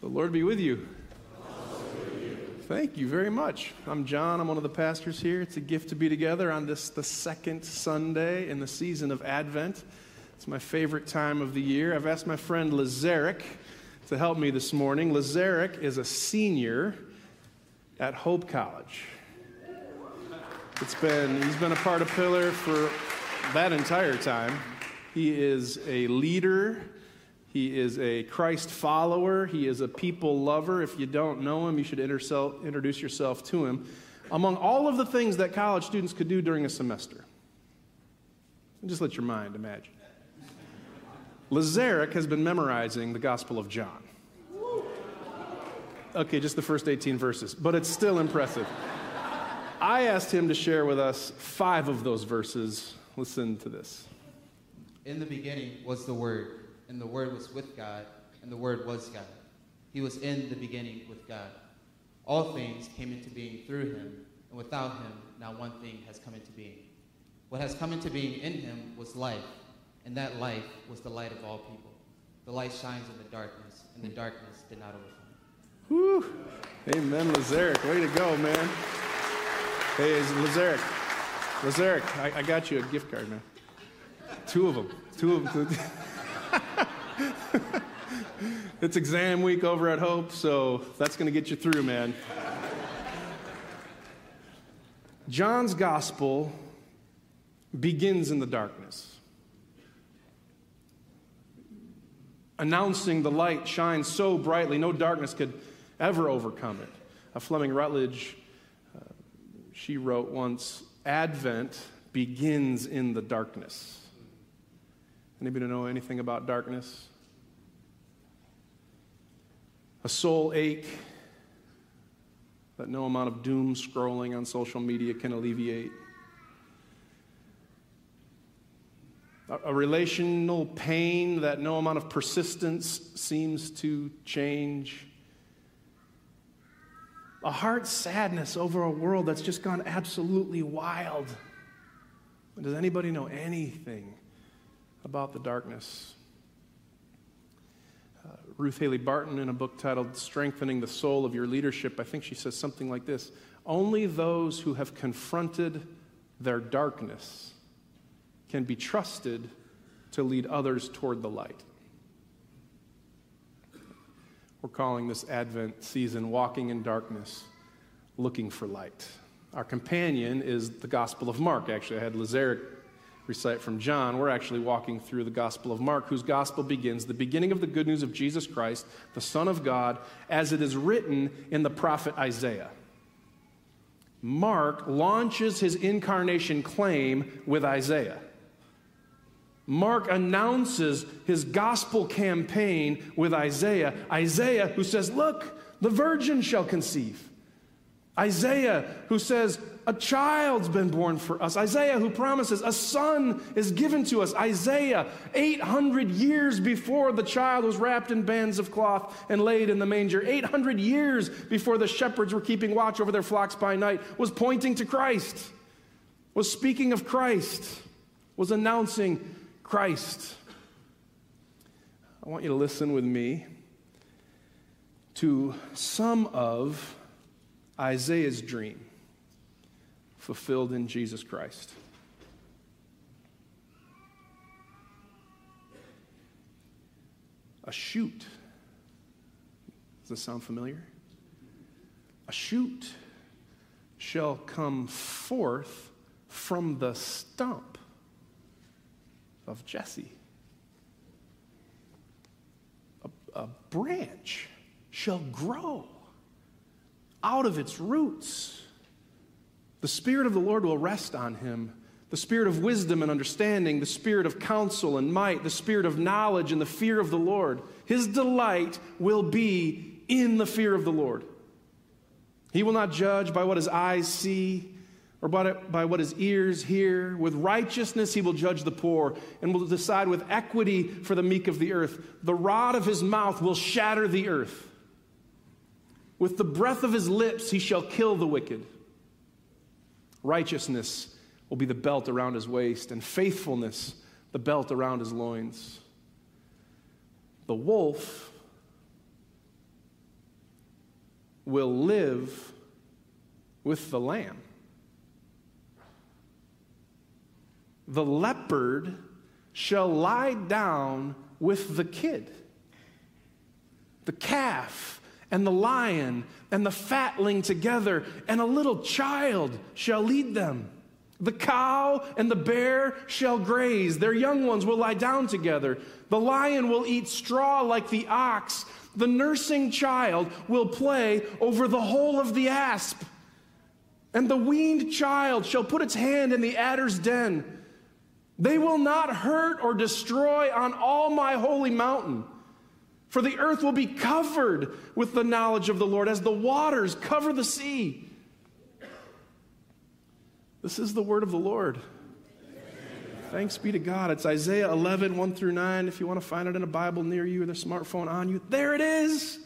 The Lord be with you. Thank you very much. I'm Jon. I'm one of the pastors here. It's a gift to be together on this, the second Sunday in the season of Advent. It's my favorite time of the year. I've asked my friend Lazarick to help me this morning. Lazarick is a senior at Hope College. It's been, he's been a part of Pillar for that entire time. He is a leader he is a Christ follower. He is a people lover. If you don't know him, you should introduce yourself to him. Among all of the things that college students could do during a semester, just let your mind imagine. Lazarek has been memorizing the Gospel of John. Okay, just the first 18 verses, but it's still impressive. I asked him to share with us five of those verses. Listen to this. In the beginning was the Word and the Word was with God, and the Word was God. He was in the beginning with God. All things came into being through him, and without him, not one thing has come into being. What has come into being in him was life, and that life was the light of all people. The light shines in the darkness, and the darkness did not overcome. Whew. Amen, Lazarick. Way to go, man. Hey, Lazarick. Lazarick, I, I got you a gift card, man. Two of them. Two of them. It's exam week over at Hope, so that's going to get you through, man. John's gospel begins in the darkness, announcing the light shines so brightly, no darkness could ever overcome it. A Fleming Rutledge, uh, she wrote once, Advent begins in the darkness. Anybody know anything about darkness? A soul ache that no amount of doom scrolling on social media can alleviate. A, relational pain that no amount of persistence seems to change. A heart sadness over a world that's just gone absolutely wild. Does anybody know anything about the darkness. Ruth Haley Barton, in a book titled Strengthening the Soul of Your Leadership, I think she says something like this Only those who have confronted their darkness can be trusted to lead others toward the light. We're calling this Advent season Walking in Darkness, Looking for Light. Our companion is the Gospel of Mark. Actually, I had Lazarick recite from John, we're actually walking through the Gospel of Mark, whose Gospel begins the beginning of the good news of Jesus Christ, the Son of God, as it is written in the prophet Isaiah. Mark launches his incarnation claim with Isaiah. Mark announces his gospel campaign with Isaiah. Isaiah, who says, Look, the virgin shall conceive. Isaiah, who says, a child's been born for us. Isaiah, who promises a son is given to us. Isaiah, 800 years before the child was wrapped in bands of cloth and laid in the manger, 800 years before the shepherds were keeping watch over their flocks by night, was pointing to Christ, was speaking of Christ, was announcing Christ. I want you to listen with me to some of Isaiah's dream fulfilled in Jesus Christ. A shoot. Does this sound familiar? A shoot shall come forth from the stump of Jesse. A, a branch shall grow out of its roots. The Spirit of the Lord will rest on him the spirit of wisdom and understanding, the spirit of counsel and might, the spirit of knowledge and the fear of the Lord. His delight will be in the fear of the Lord. He will not judge by what his eyes see or by, what his ears hear. With righteousness, he will judge the poor and will decide with equity for the meek of the earth. The rod of his mouth will shatter the earth. With the breath of his lips, he shall kill the wicked. Righteousness will be the belt around his waist, and faithfulness the belt around his loins. The wolf will live with the lamb. The leopard shall lie down with the kid. The calf and the lion and the fatling together, and a little child shall lead them. The cow and the bear shall graze, their young ones will lie down together. The lion will eat straw like the ox. The nursing child will play over the hole of the asp. And the weaned child shall put its hand in the adder's den. They will not hurt or destroy on all my holy mountain. For the earth will be covered with the knowledge of the Lord as the waters cover the sea. This is the word of the Lord. Thanks be to God. It's Isaiah 11, 1 through 9. If you want to find it in a Bible near you or the smartphone on you, there it is.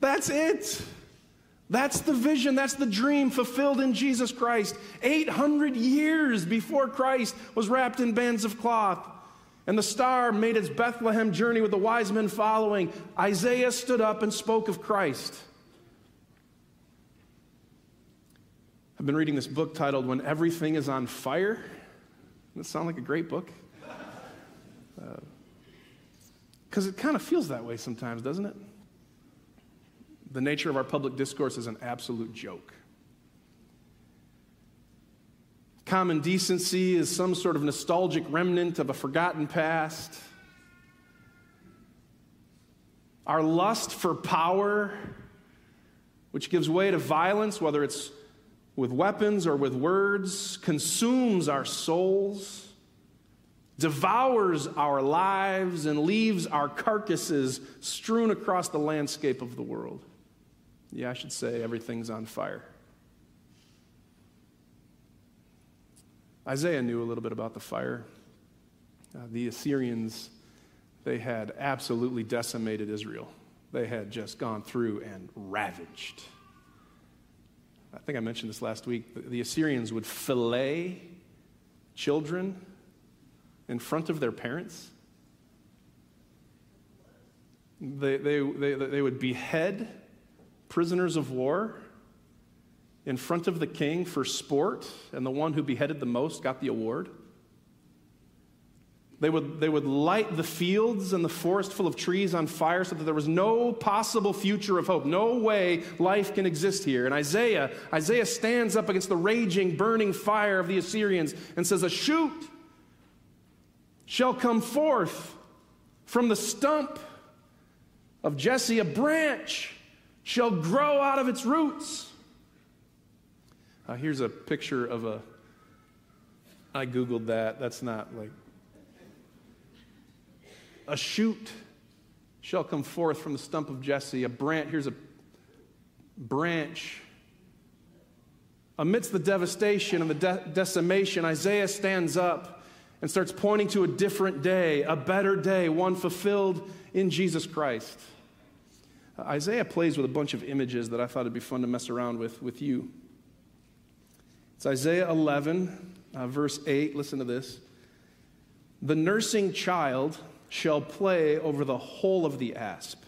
That's it. That's the vision, that's the dream fulfilled in Jesus Christ. 800 years before Christ was wrapped in bands of cloth. And the star made its Bethlehem journey with the wise men following. Isaiah stood up and spoke of Christ. I've been reading this book titled When Everything is on Fire. Doesn't that sound like a great book? Because uh, it kind of feels that way sometimes, doesn't it? The nature of our public discourse is an absolute joke. Common decency is some sort of nostalgic remnant of a forgotten past. Our lust for power, which gives way to violence, whether it's with weapons or with words, consumes our souls, devours our lives, and leaves our carcasses strewn across the landscape of the world. Yeah, I should say everything's on fire. Isaiah knew a little bit about the fire. Uh, the Assyrians, they had absolutely decimated Israel. They had just gone through and ravaged. I think I mentioned this last week. The, the Assyrians would fillet children in front of their parents. They, they, they, they would behead prisoners of war in front of the king for sport, and the one who beheaded the most got the award. They would, they would light the fields and the forest full of trees on fire so that there was no possible future of hope. No way life can exist here. And Isaiah, Isaiah stands up against the raging, burning fire of the Assyrians and says, A shoot shall come forth from the stump of Jesse, a branch shall grow out of its roots. Uh, here's a picture of a. I Googled that. That's not like. A shoot shall come forth from the stump of Jesse. A branch. Here's a branch. Amidst the devastation and the de- decimation, Isaiah stands up and starts pointing to a different day, a better day, one fulfilled in Jesus Christ. Uh, Isaiah plays with a bunch of images that I thought it'd be fun to mess around with with you. It's Isaiah 11, uh, verse 8. Listen to this. The nursing child shall play over the hole of the asp,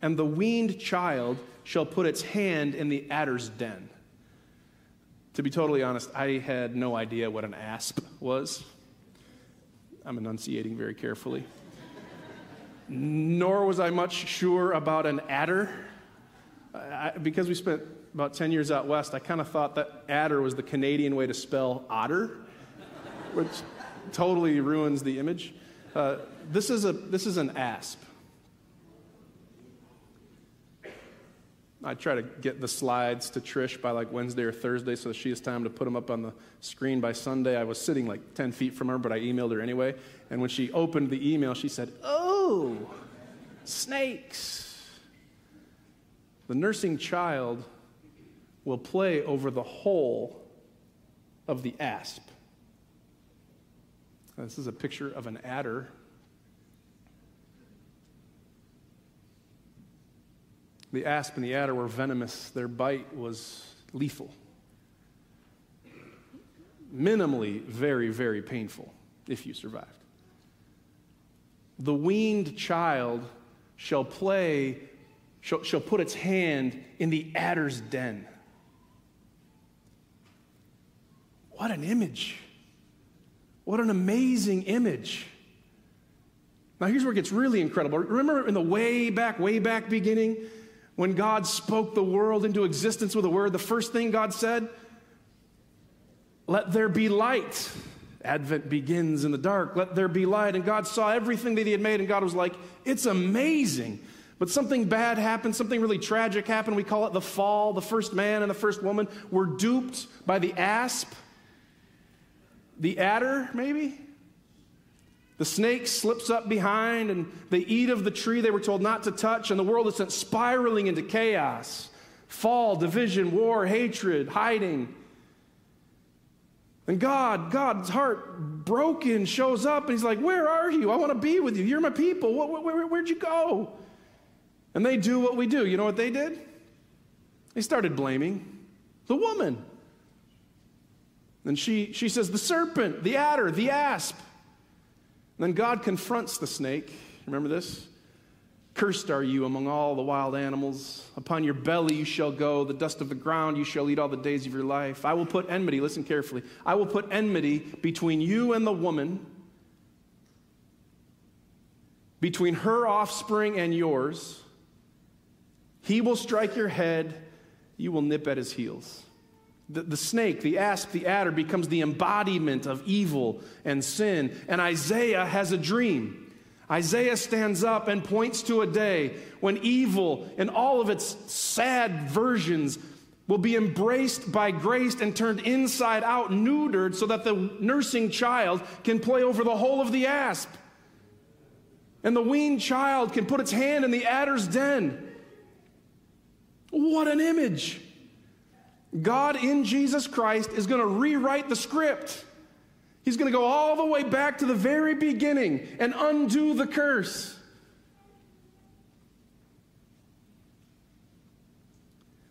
and the weaned child shall put its hand in the adder's den. To be totally honest, I had no idea what an asp was. I'm enunciating very carefully. Nor was I much sure about an adder. I, because we spent about 10 years out west, I kind of thought that adder was the Canadian way to spell otter, which totally ruins the image. Uh, this, is a, this is an asp. I try to get the slides to Trish by like Wednesday or Thursday so she has time to put them up on the screen by Sunday. I was sitting like 10 feet from her, but I emailed her anyway. And when she opened the email, she said, Oh, snakes. The nursing child will play over the hole of the asp. This is a picture of an adder. The asp and the adder were venomous, their bite was lethal. Minimally, very, very painful if you survived. The weaned child shall play shall, shall put its hand in the adder's den. What an image! What an amazing image. Now, here's where it gets really incredible. Remember in the way back, way back beginning, when God spoke the world into existence with a word, the first thing God said, Let there be light. Advent begins in the dark. Let there be light. And God saw everything that He had made, and God was like, It's amazing. But something bad happened, something really tragic happened. We call it the fall. The first man and the first woman were duped by the asp, the adder, maybe. The snake slips up behind and they eat of the tree they were told not to touch, and the world is sent spiraling into chaos fall, division, war, hatred, hiding. And God, God's heart broken, shows up and he's like, Where are you? I want to be with you. You're my people. Where, where, where'd you go? And they do what we do. You know what they did? They started blaming the woman. And she, she says, The serpent, the adder, the asp. And Then God confronts the snake. Remember this? Cursed are you among all the wild animals. Upon your belly you shall go. The dust of the ground you shall eat all the days of your life. I will put enmity, listen carefully. I will put enmity between you and the woman, between her offspring and yours. He will strike your head, you will nip at his heels. The, the snake, the asp, the adder becomes the embodiment of evil and sin. And Isaiah has a dream. Isaiah stands up and points to a day when evil in all of its sad versions will be embraced by grace and turned inside out, neutered, so that the nursing child can play over the hole of the asp. And the weaned child can put its hand in the adder's den. What an image! God in Jesus Christ is going to rewrite the script. He's going to go all the way back to the very beginning and undo the curse.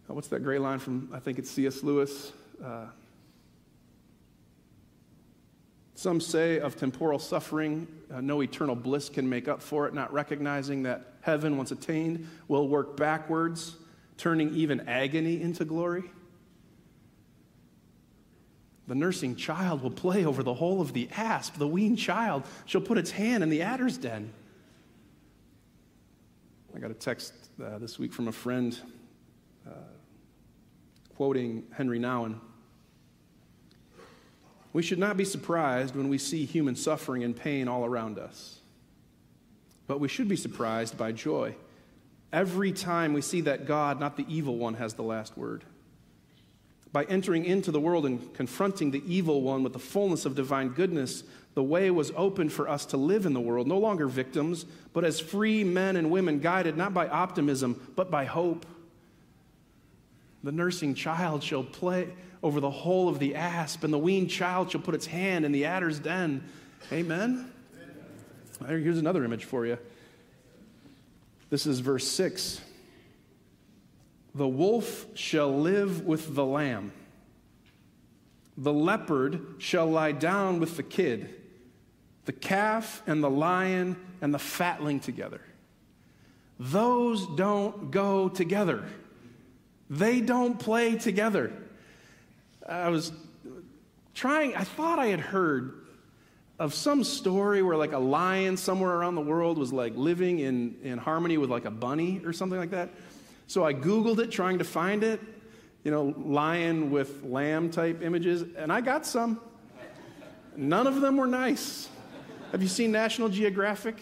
Oh, what's that great line from, I think it's C.S. Lewis? Uh, some say of temporal suffering, uh, no eternal bliss can make up for it, not recognizing that heaven, once attained, will work backwards, turning even agony into glory. The nursing child will play over the hole of the asp. The weaned child shall put its hand in the adder's den. I got a text uh, this week from a friend uh, quoting Henry Nouwen. We should not be surprised when we see human suffering and pain all around us, but we should be surprised by joy every time we see that God, not the evil one, has the last word by entering into the world and confronting the evil one with the fullness of divine goodness, the way was opened for us to live in the world, no longer victims, but as free men and women guided not by optimism, but by hope. The nursing child shall play over the hole of the asp, and the weaned child shall put its hand in the adder's den. Amen? Here's another image for you. This is verse 6. The wolf shall live with the lamb. The leopard shall lie down with the kid, the calf and the lion and the fatling together. Those don't go together. They don't play together. I was trying, I thought I had heard of some story where like a lion somewhere around the world was like living in, in harmony with like a bunny or something like that. So I Googled it trying to find it, you know, lion with lamb type images, and I got some. None of them were nice. Have you seen National Geographic?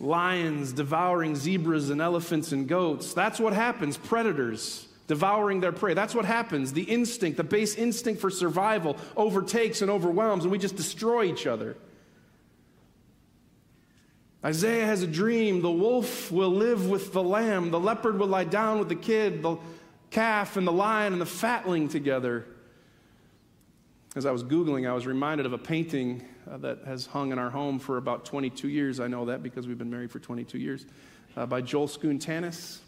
Lions devouring zebras and elephants and goats. That's what happens. Predators devouring their prey. That's what happens. The instinct, the base instinct for survival, overtakes and overwhelms, and we just destroy each other. Isaiah has a dream. The wolf will live with the lamb, the leopard will lie down with the kid, the calf and the lion and the fatling together. As I was Googling, I was reminded of a painting uh, that has hung in our home for about 22 years. I know that because we've been married for 22 years, uh, by Joel Schoontanis.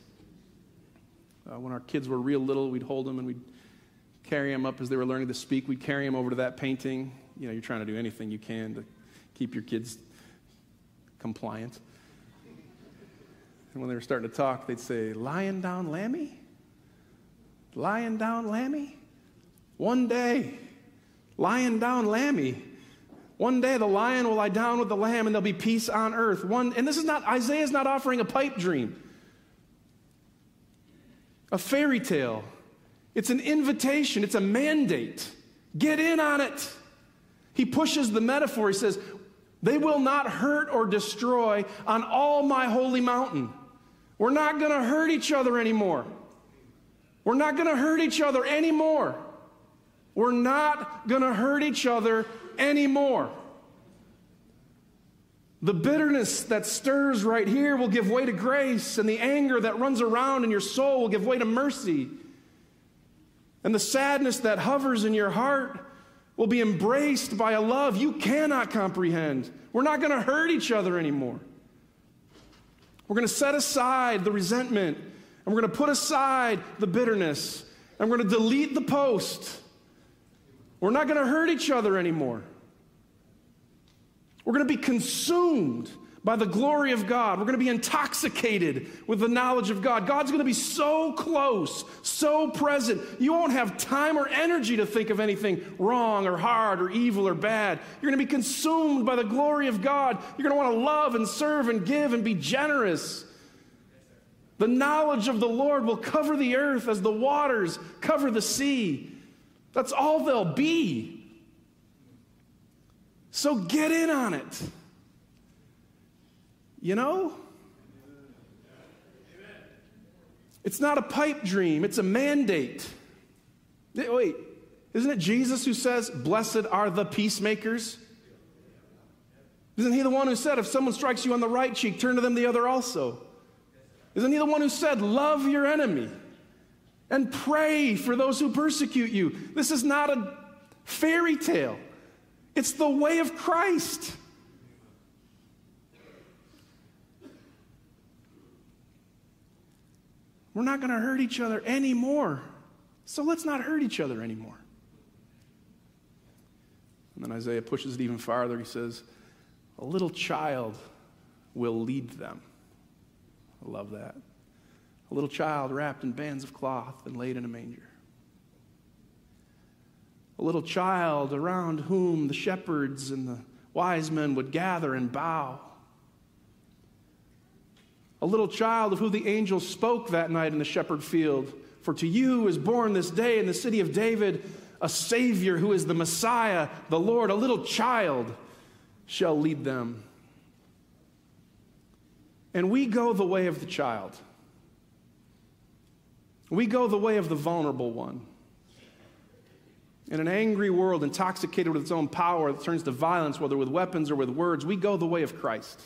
Uh, when our kids were real little, we'd hold them and we'd carry them up as they were learning to speak. We'd carry them over to that painting. You know, you're trying to do anything you can to keep your kids compliant. And when they were starting to talk, they'd say, Lying down Lammy? Lying down Lammy? One day, lying down Lammy. One day the lion will lie down with the lamb and there'll be peace on earth. One, and this is not, Isaiah's not offering a pipe dream, a fairy tale. It's an invitation, it's a mandate. Get in on it. He pushes the metaphor. He says, They will not hurt or destroy on all my holy mountain. We're not going to hurt each other anymore. We're not going to hurt each other anymore. We're not going to hurt each other anymore. The bitterness that stirs right here will give way to grace, and the anger that runs around in your soul will give way to mercy. And the sadness that hovers in your heart will be embraced by a love you cannot comprehend. We're not going to hurt each other anymore. We're going to set aside the resentment, and we're going to put aside the bitterness, and we're going to delete the post. We're not going to hurt each other anymore. We're going to be consumed by the glory of God. We're going to be intoxicated with the knowledge of God. God's going to be so close, so present. You won't have time or energy to think of anything wrong or hard or evil or bad. You're going to be consumed by the glory of God. You're going to want to love and serve and give and be generous. The knowledge of the Lord will cover the earth as the waters cover the sea. That's all they'll be. So get in on it. You know? It's not a pipe dream, it's a mandate. Wait, isn't it Jesus who says, Blessed are the peacemakers? Isn't he the one who said, If someone strikes you on the right cheek, turn to them the other also? Isn't he the one who said, Love your enemy and pray for those who persecute you? This is not a fairy tale, it's the way of Christ. We're not going to hurt each other anymore. So let's not hurt each other anymore. And then Isaiah pushes it even farther. He says, A little child will lead them. I love that. A little child wrapped in bands of cloth and laid in a manger. A little child around whom the shepherds and the wise men would gather and bow a little child of who the angel spoke that night in the shepherd field. For to you is born this day in the city of David a Savior who is the Messiah, the Lord. A little child shall lead them. And we go the way of the child. We go the way of the vulnerable one. In an angry world intoxicated with its own power that turns to violence, whether with weapons or with words, we go the way of Christ.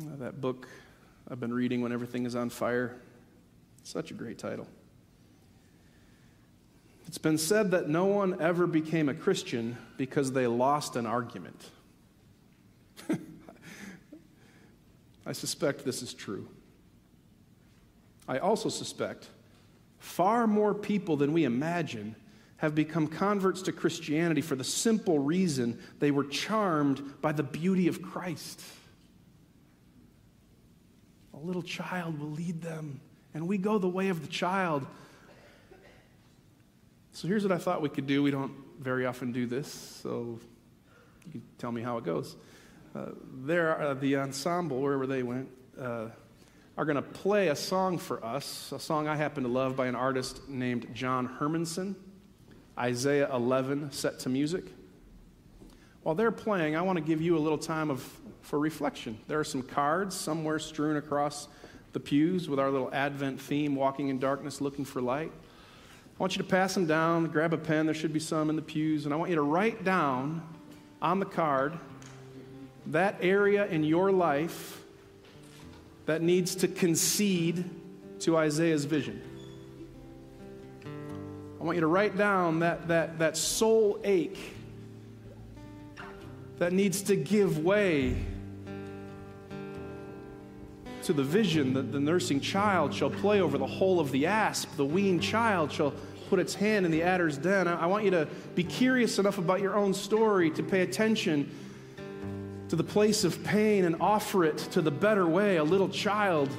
Uh, that book I've been reading when everything is on fire. Such a great title. It's been said that no one ever became a Christian because they lost an argument. I suspect this is true. I also suspect far more people than we imagine have become converts to Christianity for the simple reason they were charmed by the beauty of Christ. A little child will lead them, and we go the way of the child. So here's what I thought we could do. We don't very often do this, so you can tell me how it goes. Uh, there, the ensemble, wherever they went, uh, are going to play a song for us, a song I happen to love by an artist named John Hermanson, Isaiah 11, set to music. While they're playing, I want to give you a little time of for reflection. There are some cards somewhere strewn across the pews with our little Advent theme, walking in darkness, looking for light. I want you to pass them down, grab a pen, there should be some in the pews, and I want you to write down on the card that area in your life that needs to concede to Isaiah's vision. I want you to write down that, that, that soul ache that needs to give way to the vision that the nursing child shall play over the hole of the asp, the weaned child shall put its hand in the adder's den. I want you to be curious enough about your own story to pay attention to the place of pain and offer it to the better way. A little child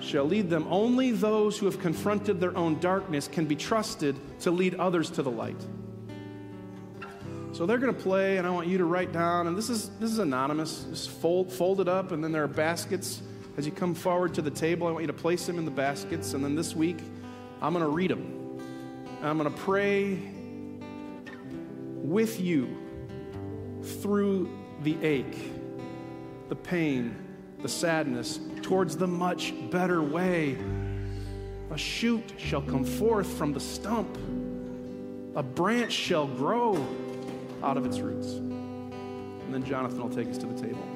shall lead them. Only those who have confronted their own darkness can be trusted to lead others to the light. So they're going to play, and I want you to write down, and this is, this is anonymous. Just fold, fold it up, and then there are baskets. As you come forward to the table, I want you to place them in the baskets, and then this week, I'm going to read them. And I'm going to pray with you through the ache, the pain, the sadness, towards the much better way. A shoot shall come forth from the stump, a branch shall grow out of its roots. And then Jonathan will take us to the table.